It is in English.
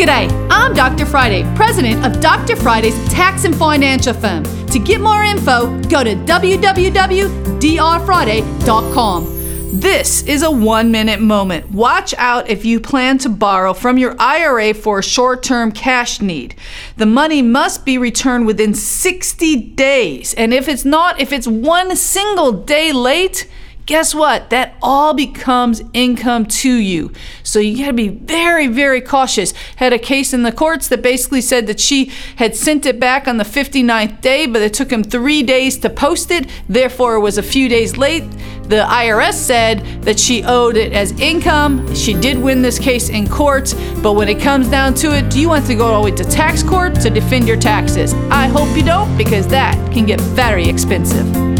G'day, I'm Dr. Friday, president of Dr. Friday's tax and financial firm. To get more info, go to www.drfriday.com. This is a one minute moment. Watch out if you plan to borrow from your IRA for a short term cash need. The money must be returned within 60 days. And if it's not, if it's one single day late, guess what? That all becomes income to you. So you got to be very, very cautious. Had a case in the courts that basically said that she had sent it back on the 59th day, but it took him three days to post it. Therefore, it was a few days late. The IRS said that she owed it as income. She did win this case in court, but when it comes down to it, do you want to go all the way to tax court to defend your taxes? I hope you don't, because that can get very expensive.